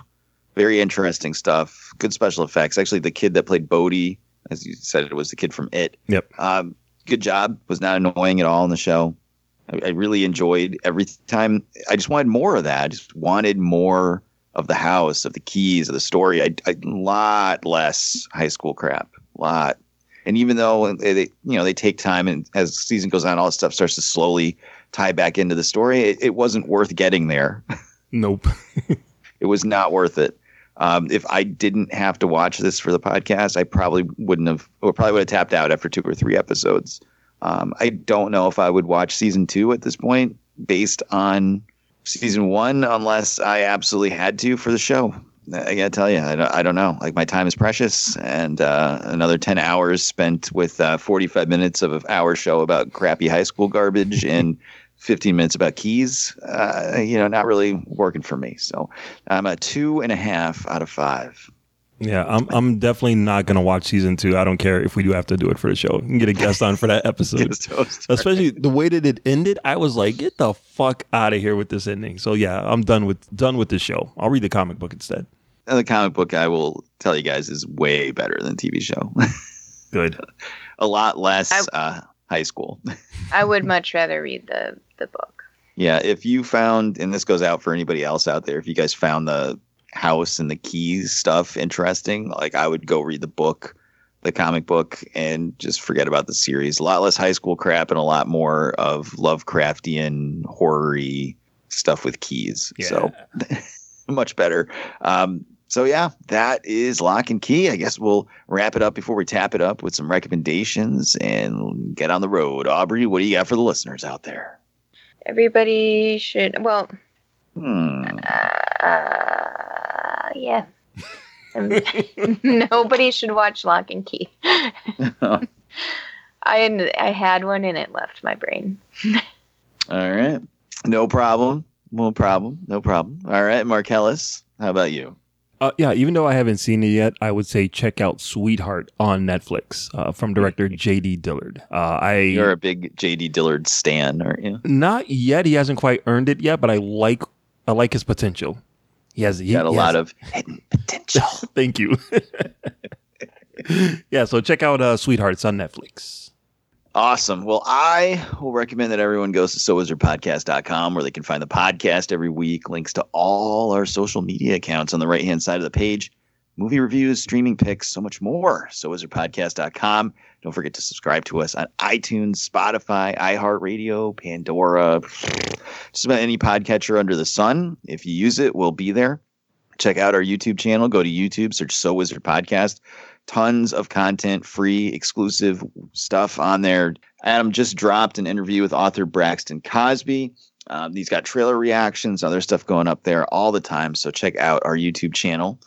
very interesting stuff. Good special effects. Actually, the kid that played Bode, as you said, it was the kid from It. Yep. Um, good job. Was not annoying at all in the show. I, I really enjoyed every time. I just wanted more of that. I just wanted more of the house, of the keys, of the story. I, I a lot less high school crap. Lot. And even though they, you know, they take time, and as the season goes on, all this stuff starts to slowly tie back into the story. It, it wasn't worth getting there. Nope. it was not worth it. Um, if I didn't have to watch this for the podcast, I probably wouldn't have, or probably would have tapped out after two or three episodes. Um, I don't know if I would watch season two at this point based on season one, unless I absolutely had to for the show. I gotta tell you, I don't, I don't know. Like my time is precious, and uh, another ten hours spent with uh, forty-five minutes of an hour show about crappy high school garbage and 15 minutes about keys, uh, you know, not really working for me. So I'm a two and a half out of five. Yeah, I'm I'm definitely not gonna watch season two. I don't care if we do have to do it for the show. You can get a guest on for that episode. Especially the way that it ended, I was like, get the fuck out of here with this ending. So yeah, I'm done with done with the show. I'll read the comic book instead. And the comic book I will tell you guys is way better than TV show. Good. a lot less uh, high school. I would much rather read the the book. Yeah, if you found, and this goes out for anybody else out there, if you guys found the house and the keys stuff interesting, like I would go read the book, the comic book, and just forget about the series. A lot less high school crap and a lot more of Lovecraftian horror stuff with keys. Yeah. So much better. Um, so yeah, that is Locke and Key. I guess we'll wrap it up before we tap it up with some recommendations and get on the road. Aubrey, what do you got for the listeners out there? Everybody should. Well, hmm. uh, yeah. Nobody should watch Locke and Key. I I had one and it left my brain. All right, no problem, no problem, no problem. All right, Marcellus, how about you? Uh, yeah, even though I haven't seen it yet, I would say check out Sweetheart on Netflix uh, from director J.D. Dillard. Uh, I you're a big J.D. Dillard stan, aren't you? Not yet. He hasn't quite earned it yet, but I like I like his potential. He has he, got a he lot of hidden potential. Thank you. yeah, so check out uh, Sweethearts on Netflix. Awesome. Well, I will recommend that everyone goes to sowizardpodcast.com where they can find the podcast every week, links to all our social media accounts on the right hand side of the page, movie reviews, streaming picks, so much more. Sowizardpodcast.com. Don't forget to subscribe to us on iTunes, Spotify, iHeartRadio, Pandora, just about any podcatcher under the sun. If you use it, we'll be there. Check out our YouTube channel. Go to YouTube, search So Wizard Podcast tons of content, free, exclusive stuff on there. Adam just dropped an interview with author Braxton Cosby. Um, he's got trailer reactions, other stuff going up there all the time. So check out our YouTube channel.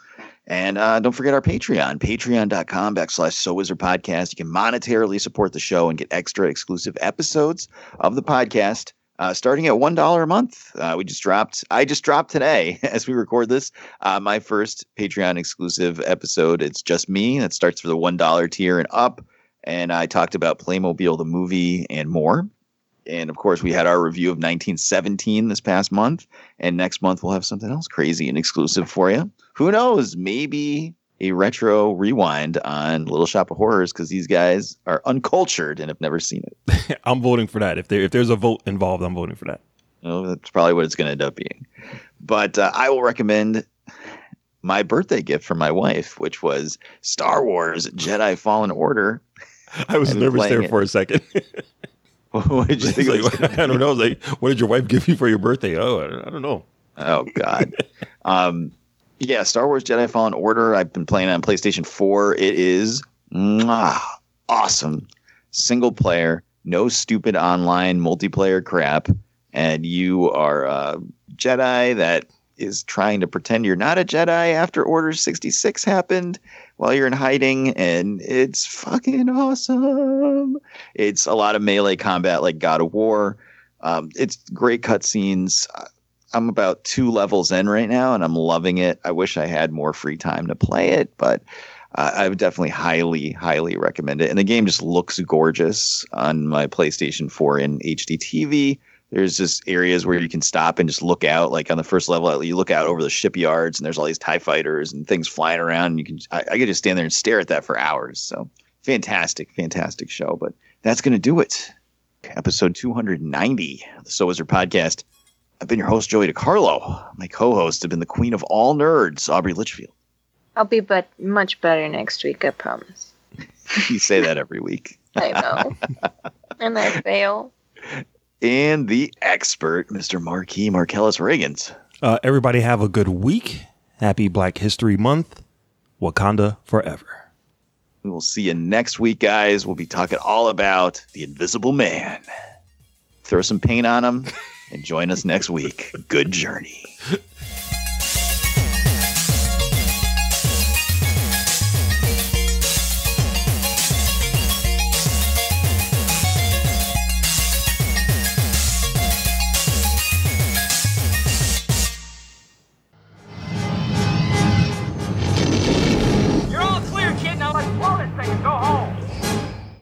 And uh, don't forget our Patreon, patreon.com backslash So Wizard Podcast. You can monetarily support the show and get extra exclusive episodes of the podcast uh, starting at one dollar a month. Uh, we just dropped. I just dropped today as we record this. Uh, my first Patreon exclusive episode. It's just me. That starts for the one dollar tier and up. And I talked about Playmobil the movie and more. And of course, we had our review of 1917 this past month. And next month we'll have something else crazy and exclusive for you. Who knows? Maybe a retro rewind on Little Shop of Horrors because these guys are uncultured and have never seen it. I'm voting for that. If there if there's a vote involved, I'm voting for that. Oh, that's probably what it's going to end up being. But uh, I will recommend my birthday gift for my wife, which was Star Wars Jedi Fallen Order. I was nervous there it. for a second. what did you think? Like, I don't know. Like, what did your wife give you for your birthday? Oh, I don't know. Oh God. um, yeah, Star Wars Jedi Fallen Order. I've been playing on PlayStation 4. It is mwah, awesome. Single player, no stupid online multiplayer crap. And you are a Jedi that is trying to pretend you're not a Jedi after Order 66 happened while you're in hiding. And it's fucking awesome. It's a lot of melee combat like God of War. Um, it's great cutscenes. I'm about two levels in right now, and I'm loving it. I wish I had more free time to play it, but uh, I would definitely highly, highly recommend it. And the game just looks gorgeous on my PlayStation 4 in HD TV. There's just areas where you can stop and just look out. Like on the first level, you look out over the shipyards, and there's all these Tie fighters and things flying around. And you can, I, I could just stand there and stare at that for hours. So fantastic, fantastic show. But that's gonna do it. episode 290 of the So Wizard podcast. I've been your host, Joey DiCarlo. My co hosts have been the queen of all nerds, Aubrey Litchfield. I'll be but much better next week, I promise. you say that every week. I know. and I fail. And the expert, Mr. Marquis Marcellus Reagans. Uh, everybody have a good week. Happy Black History Month. Wakanda forever. We will see you next week, guys. We'll be talking all about the Invisible Man. Throw some paint on him and join us next week. Good journey.